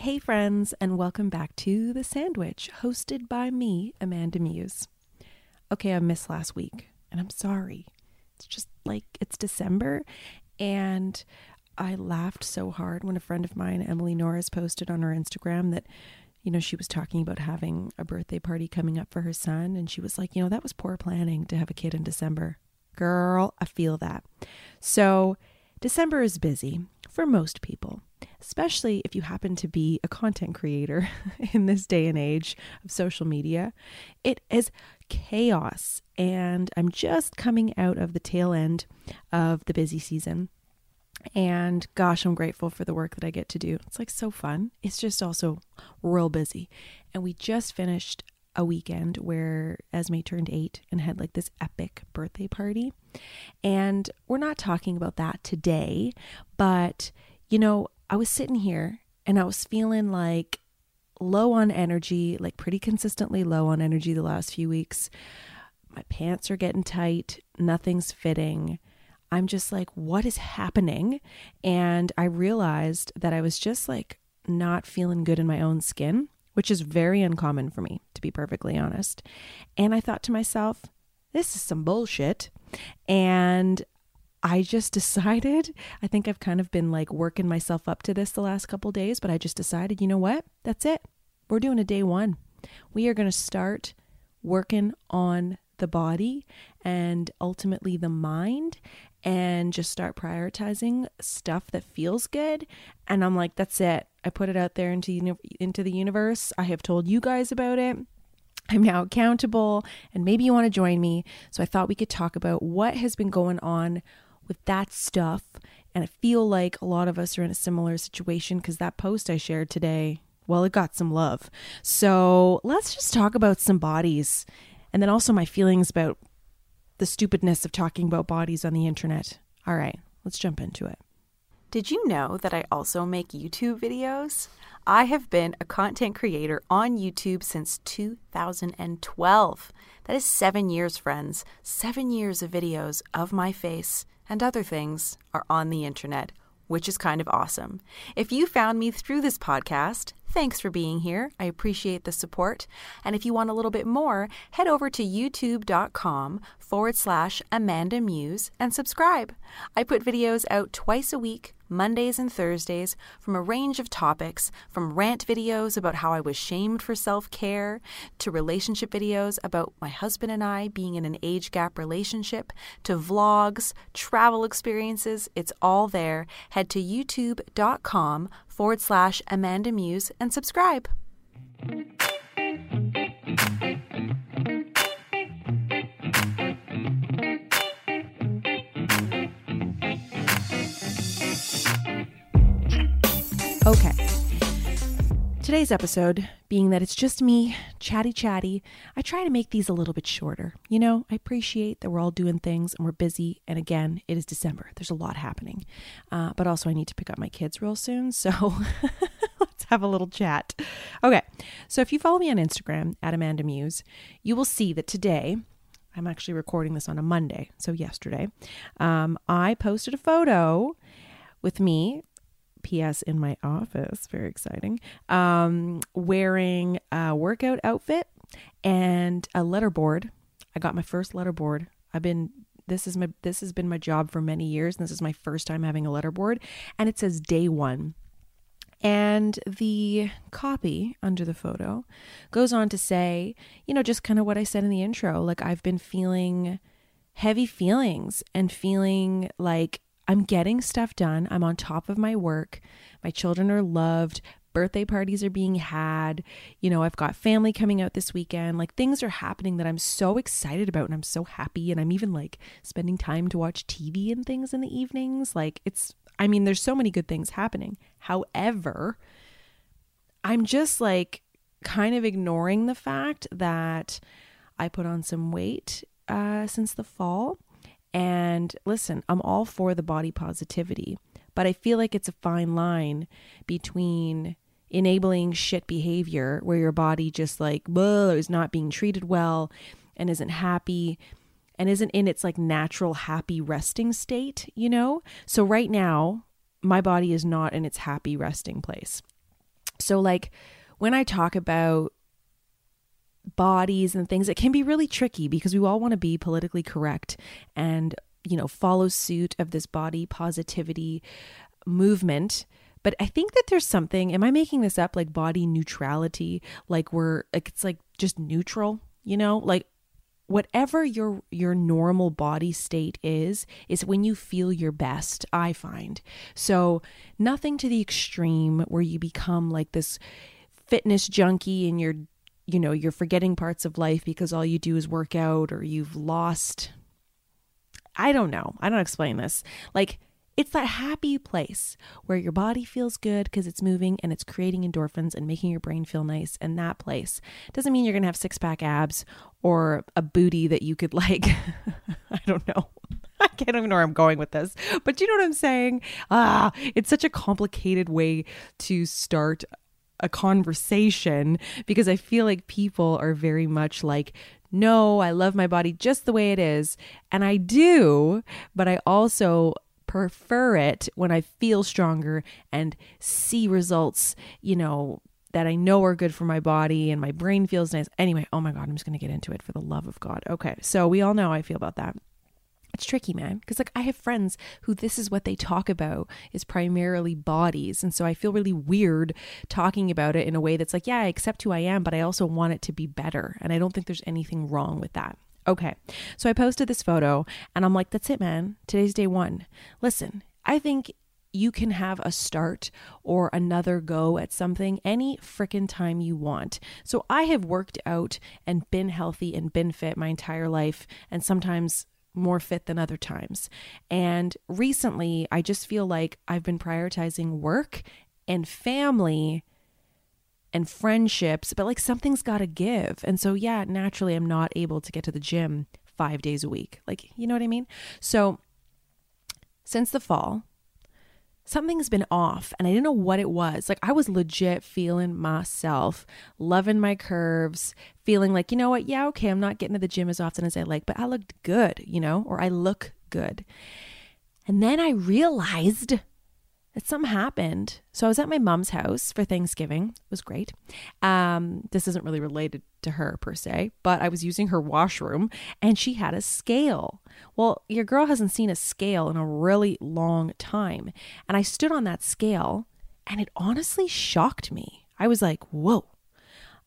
Hey, friends, and welcome back to The Sandwich, hosted by me, Amanda Muse. Okay, I missed last week, and I'm sorry. It's just like it's December, and I laughed so hard when a friend of mine, Emily Norris, posted on her Instagram that, you know, she was talking about having a birthday party coming up for her son, and she was like, you know, that was poor planning to have a kid in December. Girl, I feel that. So, December is busy for most people especially if you happen to be a content creator in this day and age of social media. It is chaos, and I'm just coming out of the tail end of the busy season. And gosh, I'm grateful for the work that I get to do. It's like so fun. It's just also real busy. And we just finished a weekend where Esme turned eight and had like this epic birthday party. And we're not talking about that today, but you know, I was sitting here and I was feeling like low on energy, like pretty consistently low on energy the last few weeks. My pants are getting tight, nothing's fitting. I'm just like, what is happening? And I realized that I was just like not feeling good in my own skin, which is very uncommon for me, to be perfectly honest. And I thought to myself, this is some bullshit. And I just decided, I think I've kind of been like working myself up to this the last couple days, but I just decided, you know what? That's it. We're doing a day one. We are going to start working on the body and ultimately the mind and just start prioritizing stuff that feels good and I'm like that's it. I put it out there into into the universe. I have told you guys about it. I'm now accountable and maybe you want to join me. So I thought we could talk about what has been going on with that stuff. And I feel like a lot of us are in a similar situation because that post I shared today, well, it got some love. So let's just talk about some bodies and then also my feelings about the stupidness of talking about bodies on the internet. All right, let's jump into it. Did you know that I also make YouTube videos? I have been a content creator on YouTube since 2012. That is seven years, friends. Seven years of videos of my face and other things are on the internet, which is kind of awesome. If you found me through this podcast, thanks for being here. I appreciate the support. And if you want a little bit more, head over to youtube.com forward slash Amanda Muse and subscribe. I put videos out twice a week Mondays and Thursdays, from a range of topics from rant videos about how I was shamed for self care, to relationship videos about my husband and I being in an age gap relationship, to vlogs, travel experiences. It's all there. Head to youtube.com forward slash Amanda Muse and subscribe. Okay. Today's episode, being that it's just me, chatty chatty, I try to make these a little bit shorter. You know, I appreciate that we're all doing things and we're busy. And again, it is December. There's a lot happening. Uh, but also, I need to pick up my kids real soon. So let's have a little chat. Okay. So if you follow me on Instagram at Amanda Muse, you will see that today, I'm actually recording this on a Monday. So yesterday, um, I posted a photo with me PS in my office, very exciting, um, wearing a workout outfit and a letterboard. I got my first letterboard. I've been this is my this has been my job for many years and this is my first time having a letterboard and it says day 1. And the copy under the photo goes on to say, you know, just kind of what I said in the intro, like I've been feeling heavy feelings and feeling like I'm getting stuff done. I'm on top of my work. My children are loved. Birthday parties are being had. You know, I've got family coming out this weekend. Like things are happening that I'm so excited about and I'm so happy. And I'm even like spending time to watch TV and things in the evenings. Like it's, I mean, there's so many good things happening. However, I'm just like kind of ignoring the fact that I put on some weight uh, since the fall and listen, I'm all for the body positivity, but I feel like it's a fine line between enabling shit behavior where your body just like is not being treated well and isn't happy and isn't in its like natural happy resting state, you know? So right now, my body is not in its happy resting place. So, like, when I talk about bodies and things, it can be really tricky because we all want to be politically correct and, you know, follow suit of this body positivity movement. But I think that there's something, am I making this up? Like body neutrality? Like we're, like, it's like just neutral, you know? Like whatever your your normal body state is is when you feel your best i find so nothing to the extreme where you become like this fitness junkie and you're you know you're forgetting parts of life because all you do is work out or you've lost i don't know i don't explain this like it's that happy place where your body feels good because it's moving and it's creating endorphins and making your brain feel nice. And that place doesn't mean you're going to have six pack abs or a booty that you could like, I don't know. I can't even know where I'm going with this, but you know what I'm saying? Ah, it's such a complicated way to start a conversation because I feel like people are very much like, no, I love my body just the way it is. And I do, but I also prefer it when I feel stronger and see results, you know, that I know are good for my body and my brain feels nice. Anyway, oh my God, I'm just going to get into it for the love of God. Okay. So we all know I feel about that. It's tricky, man, because like I have friends who this is what they talk about is primarily bodies. And so I feel really weird talking about it in a way that's like, yeah, I accept who I am, but I also want it to be better. And I don't think there's anything wrong with that. Okay. So I posted this photo and I'm like, that's it, man. Today's day one. Listen, I think you can have a start or another go at something any freaking time you want. So I have worked out and been healthy and been fit my entire life and sometimes more fit than other times. And recently, I just feel like I've been prioritizing work and family and friendships, but like something's got to give. And so, yeah, naturally, I'm not able to get to the gym five days a week. Like, you know what I mean? So, since the fall, something's been off and I didn't know what it was. Like, I was legit feeling myself, loving my curves, feeling like, you know what? Yeah, okay, I'm not getting to the gym as often as I like, but I looked good, you know, or I look good. And then I realized that something happened. So I was at my mom's house for Thanksgiving. It was great. Um, this isn't really related to her per se, but I was using her washroom and she had a scale. Well, your girl hasn't seen a scale in a really long time. And I stood on that scale and it honestly shocked me. I was like, whoa.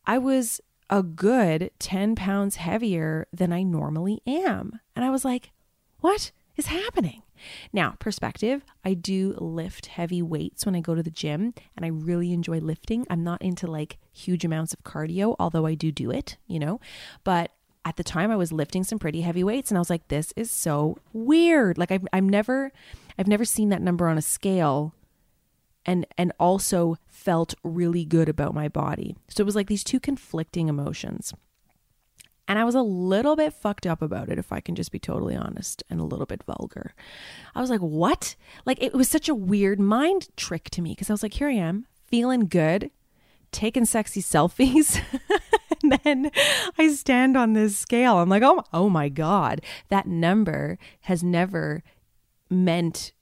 I was a good 10 pounds heavier than I normally am. And I was like, what is happening? Now, perspective, I do lift heavy weights when I go to the gym and I really enjoy lifting. I'm not into like huge amounts of cardio, although I do do it, you know, but at the time I was lifting some pretty heavy weights and I was like, this is so weird. Like I've, I've never, I've never seen that number on a scale and, and also felt really good about my body. So it was like these two conflicting emotions. And I was a little bit fucked up about it, if I can just be totally honest, and a little bit vulgar. I was like, what? Like, it was such a weird mind trick to me because I was like, here I am, feeling good, taking sexy selfies. and then I stand on this scale. I'm like, oh, oh my God, that number has never meant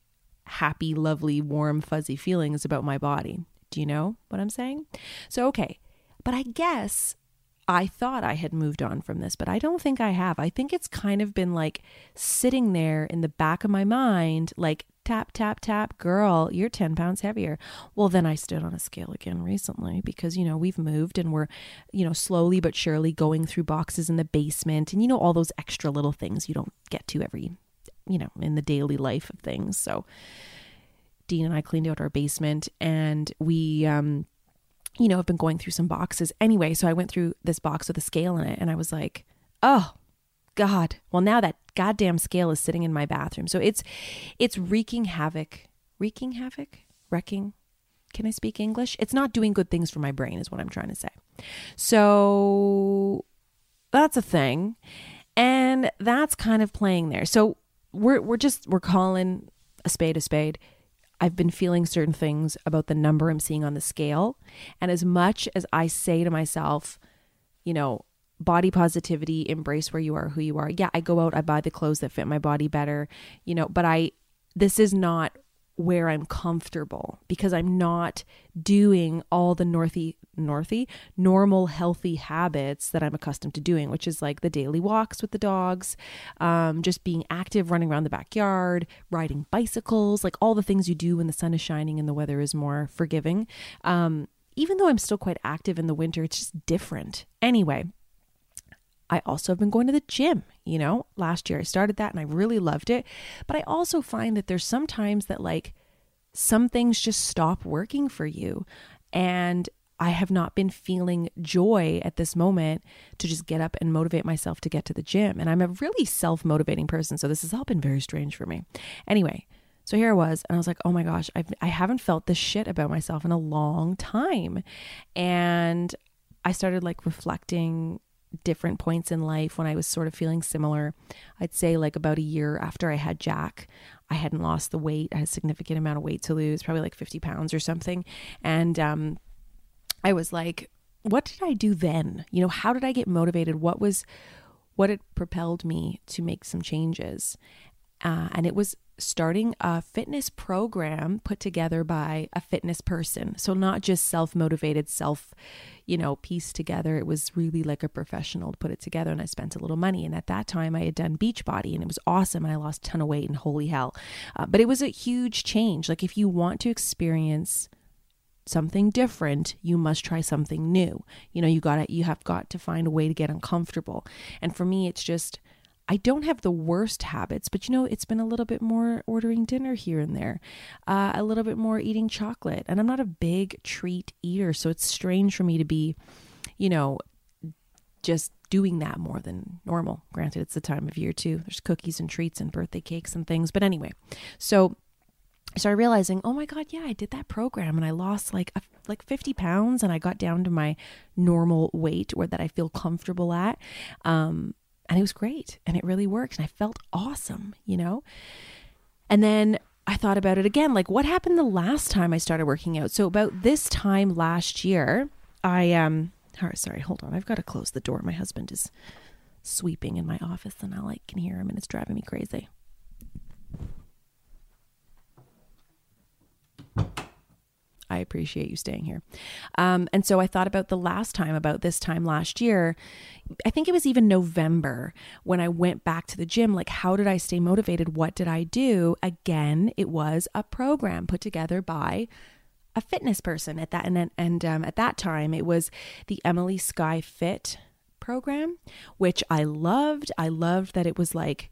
happy, lovely, warm, fuzzy feelings about my body. Do you know what I'm saying? So, okay. But I guess I thought I had moved on from this, but I don't think I have. I think it's kind of been like sitting there in the back of my mind, like tap, tap, tap, girl, you're 10 pounds heavier. Well, then I stood on a scale again recently because, you know, we've moved and we're, you know, slowly but surely going through boxes in the basement and, you know, all those extra little things you don't get to every, you know, in the daily life of things. So, Dean and I cleaned out our basement and we, um, you know, I've been going through some boxes anyway. So I went through this box with a scale in it and I was like, oh, God. Well, now that goddamn scale is sitting in my bathroom. So it's it's wreaking havoc. Wreaking havoc? Wrecking? Can I speak English? It's not doing good things for my brain, is what I'm trying to say. So that's a thing. And that's kind of playing there. So we're we're just we're calling a spade a spade. I've been feeling certain things about the number I'm seeing on the scale. And as much as I say to myself, you know, body positivity, embrace where you are, who you are. Yeah, I go out, I buy the clothes that fit my body better, you know, but I, this is not where I'm comfortable because I'm not doing all the northy northy normal healthy habits that I'm accustomed to doing, which is like the daily walks with the dogs, um, just being active, running around the backyard, riding bicycles, like all the things you do when the sun is shining and the weather is more forgiving. Um, even though I'm still quite active in the winter, it's just different. Anyway, I also have been going to the gym. You know, last year I started that and I really loved it. But I also find that there's sometimes that like some things just stop working for you. And I have not been feeling joy at this moment to just get up and motivate myself to get to the gym. And I'm a really self motivating person. So this has all been very strange for me. Anyway, so here I was, and I was like, oh my gosh, I've, I haven't felt this shit about myself in a long time. And I started like reflecting different points in life when I was sort of feeling similar. I'd say like about a year after I had Jack, I hadn't lost the weight. I had a significant amount of weight to lose, probably like 50 pounds or something. And um, I was like, what did I do then? You know, how did I get motivated? What was, what had propelled me to make some changes? Uh, and it was starting a fitness program put together by a fitness person. So not just self-motivated, self, you know, pieced together. It was really like a professional to put it together. And I spent a little money. And at that time, I had done Beachbody, and it was awesome. And I lost a ton of weight. And holy hell! Uh, but it was a huge change. Like if you want to experience something different you must try something new you know you got to you have got to find a way to get uncomfortable and for me it's just I don't have the worst habits, but you know, it's been a little bit more ordering dinner here and there, uh, a little bit more eating chocolate. And I'm not a big treat eater, so it's strange for me to be, you know, just doing that more than normal. Granted, it's the time of year too. There's cookies and treats and birthday cakes and things. But anyway, so I started realizing, oh my God, yeah, I did that program and I lost like a, like 50 pounds and I got down to my normal weight or that I feel comfortable at. Um, and it was great and it really worked and I felt awesome, you know? And then I thought about it again like what happened the last time I started working out? So about this time last year, I um sorry, hold on. I've got to close the door. My husband is sweeping in my office and I like can hear him and it's driving me crazy. I appreciate you staying here. Um, and so I thought about the last time, about this time last year. I think it was even November when I went back to the gym. Like, how did I stay motivated? What did I do? Again, it was a program put together by a fitness person at that and and um, at that time it was the Emily Skye Fit program, which I loved. I loved that it was like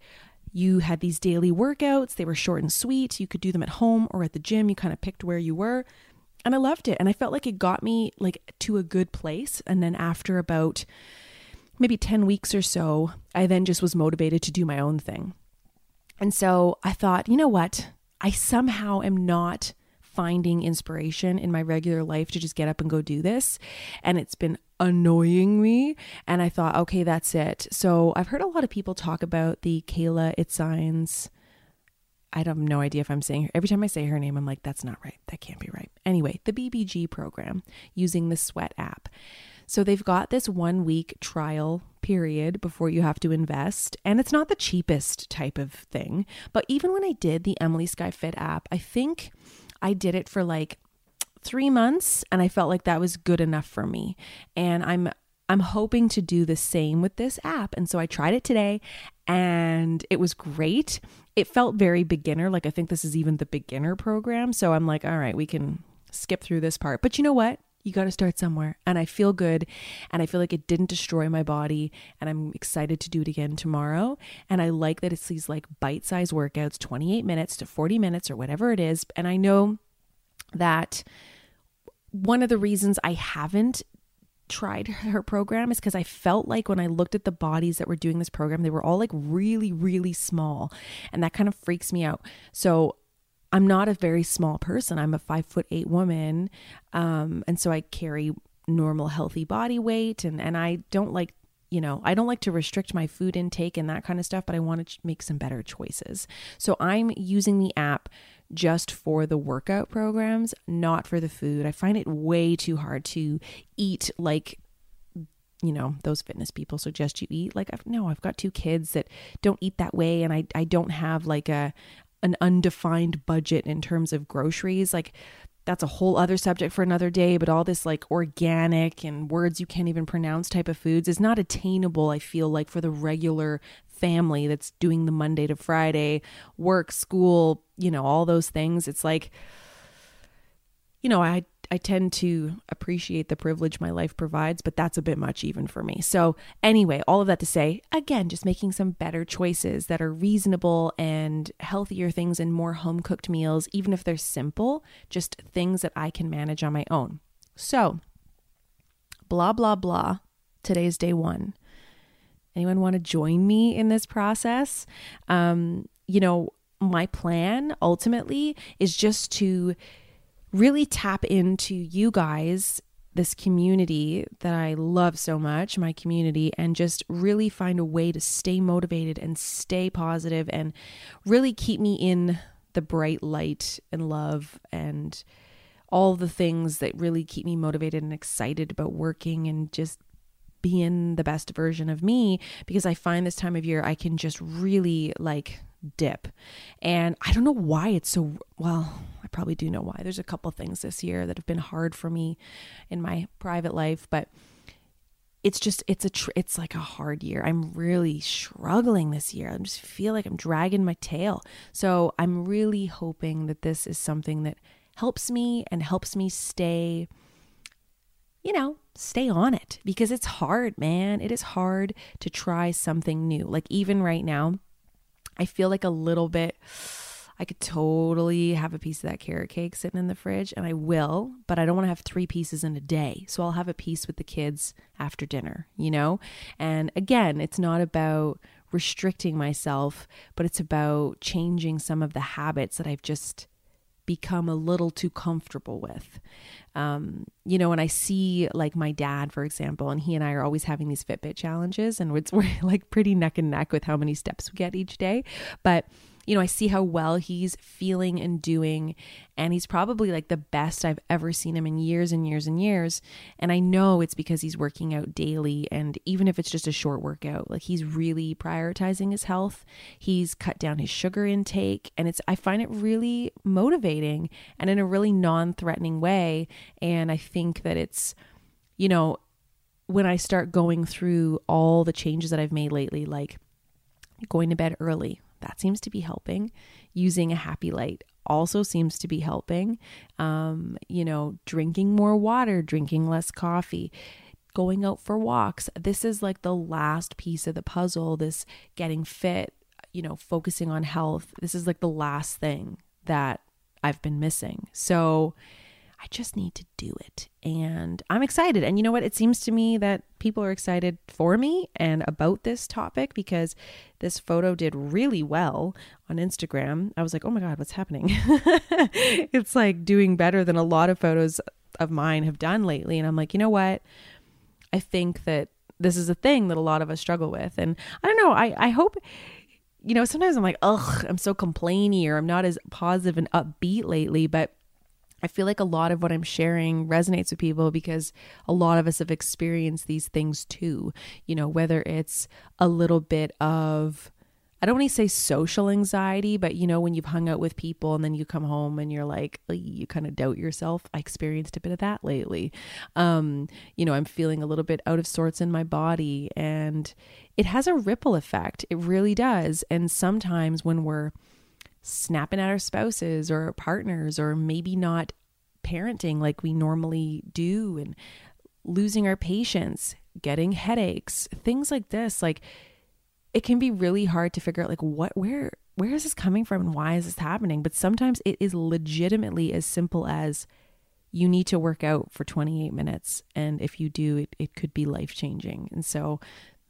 you had these daily workouts. They were short and sweet. You could do them at home or at the gym. You kind of picked where you were and I loved it. And I felt like it got me like to a good place. And then after about maybe 10 weeks or so, I then just was motivated to do my own thing. And so I thought, you know what? I somehow am not finding inspiration in my regular life to just get up and go do this. And it's been annoying me. And I thought, okay, that's it. So I've heard a lot of people talk about the Kayla Itsines I have no idea if I'm saying her. Every time I say her name, I'm like, that's not right. That can't be right. Anyway, the BBG program using the Sweat app. So they've got this one week trial period before you have to invest. And it's not the cheapest type of thing. But even when I did the Emily Skye Fit app, I think I did it for like three months and I felt like that was good enough for me. And I'm I'm hoping to do the same with this app. And so I tried it today and it was great. It felt very beginner. Like I think this is even the beginner program. So I'm like, all right, we can skip through this part. But you know what? You got to start somewhere. And I feel good. And I feel like it didn't destroy my body. And I'm excited to do it again tomorrow. And I like that it's these like bite sized workouts, 28 minutes to 40 minutes or whatever it is. And I know that one of the reasons I haven't tried her program is because I felt like when I looked at the bodies that were doing this program, they were all like really, really small. And that kind of freaks me out. So I'm not a very small person. I'm a five foot eight woman. Um, and so I carry normal, healthy body weight. And, and I don't like you know, I don't like to restrict my food intake and that kind of stuff, but I want to make some better choices. So I'm using the app just for the workout programs, not for the food. I find it way too hard to eat like you know those fitness people suggest you eat like I've, no i've got two kids that don't eat that way and i, I don't have like a an undefined budget in terms of groceries. Like that's a whole other subject for another day, but all this like organic and words you can't even pronounce type of foods is not attainable, I feel like, for the regular family that's doing the Monday to Friday work, school, you know, all those things. It's like, you know, I I tend to appreciate the privilege my life provides, but that's a bit much even for me. So, anyway, all of that to say, again, just making some better choices that are reasonable and healthier things and more home cooked meals, even if they're simple, just things that I can manage on my own. So, blah, blah, blah. Today's day one. Anyone want to join me in this process? Um, you know, my plan ultimately is just to really tap into you guys, this community that I love so much, my community, and just really find a way to stay motivated and stay positive and really keep me in the bright light and love and all the things that really keep me motivated and excited about working and just being the best version of me because I find this time of year I can just really like dip. And I don't know why it's so well, I probably do know why. There's a couple things this year that have been hard for me in my private life, but it's just it's a tr- it's like a hard year. I'm really struggling this year. I just feel like I'm dragging my tail. So I'm really hoping that this is something that helps me and helps me stay you know, stay on it because it's hard, man. It is hard to try something new. Like even right now, I feel like a little bit I could totally have a piece of that carrot cake sitting in the fridge, and I will, but I don't want to have three pieces in a day. So I'll have a piece with the kids after dinner, you know? And again, it's not about restricting myself, but it's about changing some of the habits that I've just become a little too comfortable with. Um, you know, when I see like my dad, for example, and he and I are always having these Fitbit challenges, and we're like pretty neck and neck with how many steps we get each day. But you know, I see how well he's feeling and doing. And he's probably like the best I've ever seen him in years and years and years. And I know it's because he's working out daily. And even if it's just a short workout, like he's really prioritizing his health. He's cut down his sugar intake. And it's, I find it really motivating and in a really non threatening way. And I think that it's, you know, when I start going through all the changes that I've made lately, like going to bed early, that seems to be helping. Using a happy light also seems to be helping. Um, you know, drinking more water, drinking less coffee, going out for walks. This is like the last piece of the puzzle, this getting fit, you know, focusing on health. This is like the last thing that I've been missing. So, I just need to do it. And I'm excited. And you know what? It seems to me that people are excited for me and about this topic because this photo did really well on Instagram. I was like, oh my God, what's happening? it's like doing better than a lot of photos of mine have done lately. And I'm like, you know what? I think that this is a thing that a lot of us struggle with. And I don't know, I, I hope you know, sometimes I'm like, ugh, I'm so complainy or I'm not as positive and upbeat lately, but I feel like a lot of what I'm sharing resonates with people because a lot of us have experienced these things too. You know, whether it's a little bit of, I don't want to say social anxiety, but you know, when you've hung out with people and then you come home and you're like, you kind of doubt yourself. I experienced a bit of that lately. Um, you know, I'm feeling a little bit out of sorts in my body and it has a ripple effect. It really does. And sometimes when we're, snapping at our spouses or our partners or maybe not parenting like we normally do and losing our patience, getting headaches, things like this. Like it can be really hard to figure out like what where where is this coming from and why is this happening? But sometimes it is legitimately as simple as you need to work out for 28 minutes and if you do it, it could be life changing. And so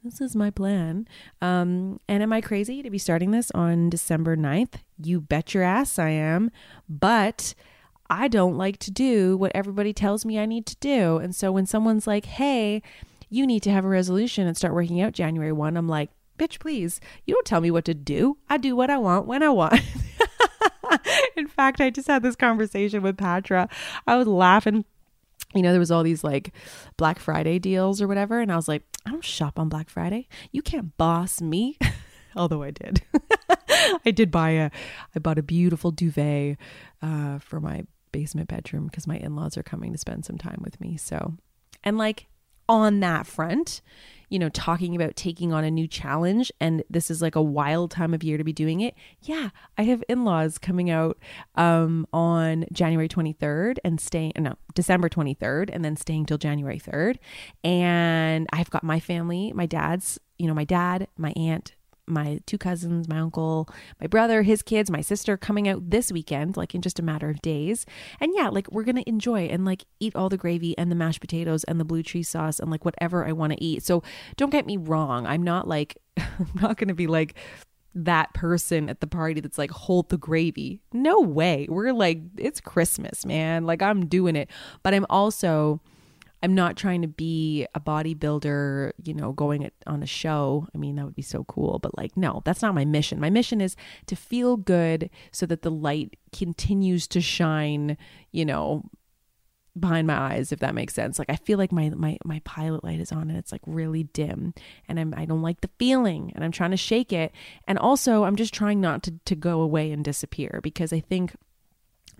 this is my plan. Um, and am I crazy to be starting this on December 9th? You bet your ass I am. But I don't like to do what everybody tells me I need to do. And so when someone's like, hey, you need to have a resolution and start working out January 1, I'm like, bitch, please, you don't tell me what to do. I do what I want when I want. In fact, I just had this conversation with Patra. I was laughing you know, there was all these like Black Friday deals or whatever. And I was like, I don't shop on Black Friday. You can't boss me. Although I did. I did buy a I bought a beautiful duvet uh, for my basement bedroom because my in-laws are coming to spend some time with me. So, and like on that front, you know, talking about taking on a new challenge and this is like a wild time of year to be doing it. Yeah, I have in-laws coming out um on January 23rd and staying no, December 23rd and then staying till January 3rd. And I've got my family, my dad's, you know, my dad, my aunt, my two cousins, my uncle, my brother, his kids, my sister coming out this weekend, like in just a matter of days. And yeah, like we're going to enjoy and like eat all the gravy and the mashed potatoes and the blue cheese sauce and like whatever I want to eat. So don't get me wrong. I'm not like, I'm not going to be like, that person at the party that's like, hold the gravy. No way. We're like, it's Christmas, man. Like, I'm doing it. But I'm also, I'm not trying to be a bodybuilder, you know, going on a show. I mean, that would be so cool, but like, no, that's not my mission. My mission is to feel good so that the light continues to shine, you know, behind my eyes if that makes sense like i feel like my my my pilot light is on and it's like really dim and i'm i don't like the feeling and i'm trying to shake it and also i'm just trying not to to go away and disappear because i think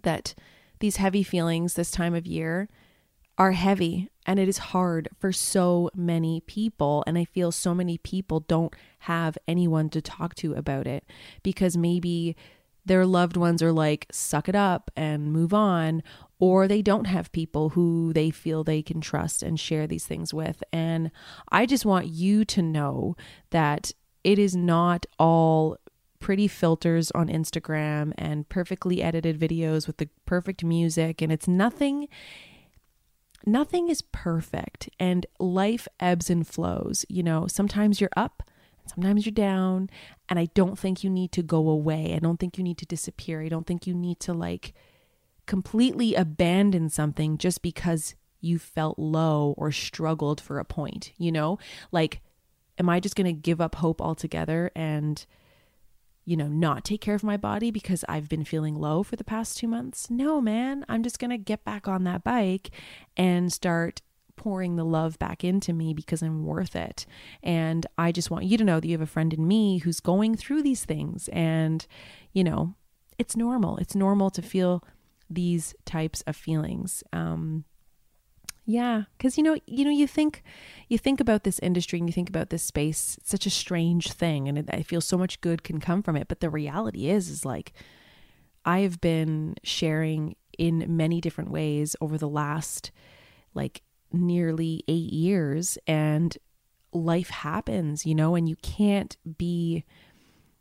that these heavy feelings this time of year are heavy and it is hard for so many people. And I feel so many people don't have anyone to talk to about it because maybe their loved ones are like, suck it up and move on, or they don't have people who they feel they can trust and share these things with. And I just want you to know that it is not all pretty filters on Instagram and perfectly edited videos with the perfect music, and it's nothing nothing is perfect and life ebbs and flows. You know, sometimes you're up, sometimes you're down, and I don't think you need to go away. I don't think you need to disappear. I don't think you need to like completely abandon something just because you felt low or struggled for a point, you know? Like, am I just going to give up hope altogether and you know, not take care of my body because I've been feeling low for the past two months. No, man, I'm just going to get back on that bike and start pouring the love back into me because I'm worth it. And I just want you to know that you have a friend in me who's going through these things. And, you know, it's normal. It's normal to feel these types of feelings. Um, yeah, cuz you know, you know you think you think about this industry and you think about this space, it's such a strange thing and it, I feel so much good can come from it, but the reality is is like I have been sharing in many different ways over the last like nearly 8 years and life happens, you know, and you can't be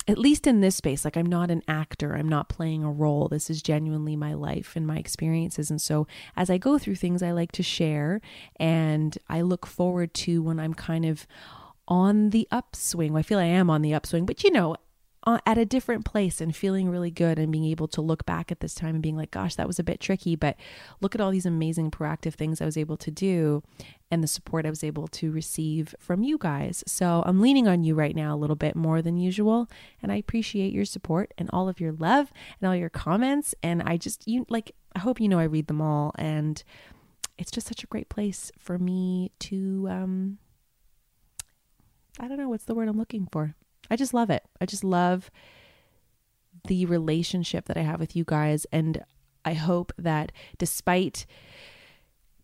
at least in this space, like I'm not an actor, I'm not playing a role. This is genuinely my life and my experiences. And so as I go through things, I like to share and I look forward to when I'm kind of on the upswing. I feel I am on the upswing, but you know, at a different place and feeling really good and being able to look back at this time and being like, gosh, that was a bit tricky, but look at all these amazing proactive things I was able to do and the support I was able to receive from you guys. So I'm leaning on you right now a little bit more than usual. And I appreciate your support and all of your love and all your comments. And I just, you like, I hope you know I read them all. And it's just such a great place for me to, um, I don't know what's the word I'm looking for I just love it. I just love the relationship that I have with you guys. And I hope that despite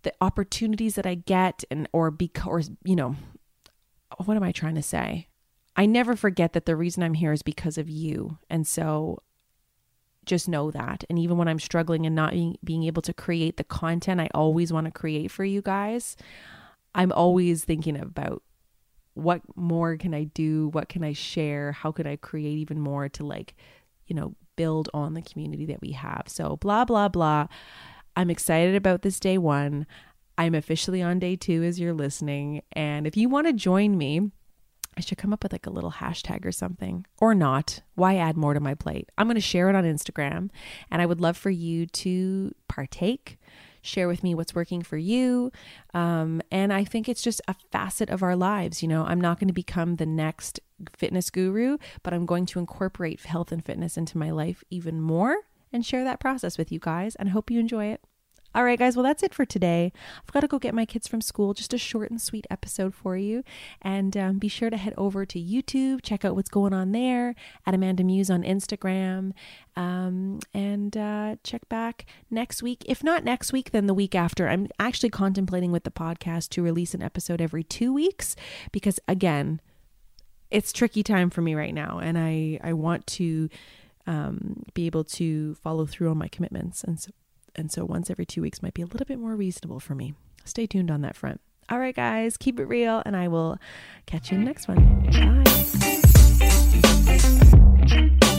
the opportunities that I get and or because you know what am I trying to say? I never forget that the reason I'm here is because of you. And so just know that. And even when I'm struggling and not being, being able to create the content I always want to create for you guys, I'm always thinking about what more can I do? What can I share? How could I create even more to like, you know, build on the community that we have? So, blah, blah, blah. I'm excited about this day one. I'm officially on day two as you're listening. And if you want to join me, I should come up with like a little hashtag or something, or not. Why add more to my plate? I'm going to share it on Instagram, and I would love for you to partake share with me what's working for you. Um, and I think it's just a facet of our lives. You know, I'm not going to become the next fitness guru, but I'm going to incorporate health and fitness into my life even more and share that process with you guys. And I hope you enjoy it. All right, guys. Well, that's it for today. I've got to go get my kids from school. Just a short and sweet episode for you. And um, be sure to head over to YouTube, check out what's going on there at Amanda Muse on Instagram, um, and uh, check back next week. If not next week, then the week after. I'm actually contemplating with the podcast to release an episode every two weeks because, again, it's tricky time for me right now, and I I want to um, be able to follow through on my commitments, and so and so once every two weeks might be a little bit more reasonable for me. Stay tuned on that front. All right, guys, keep it real, and I will catch you in the next one. Bye.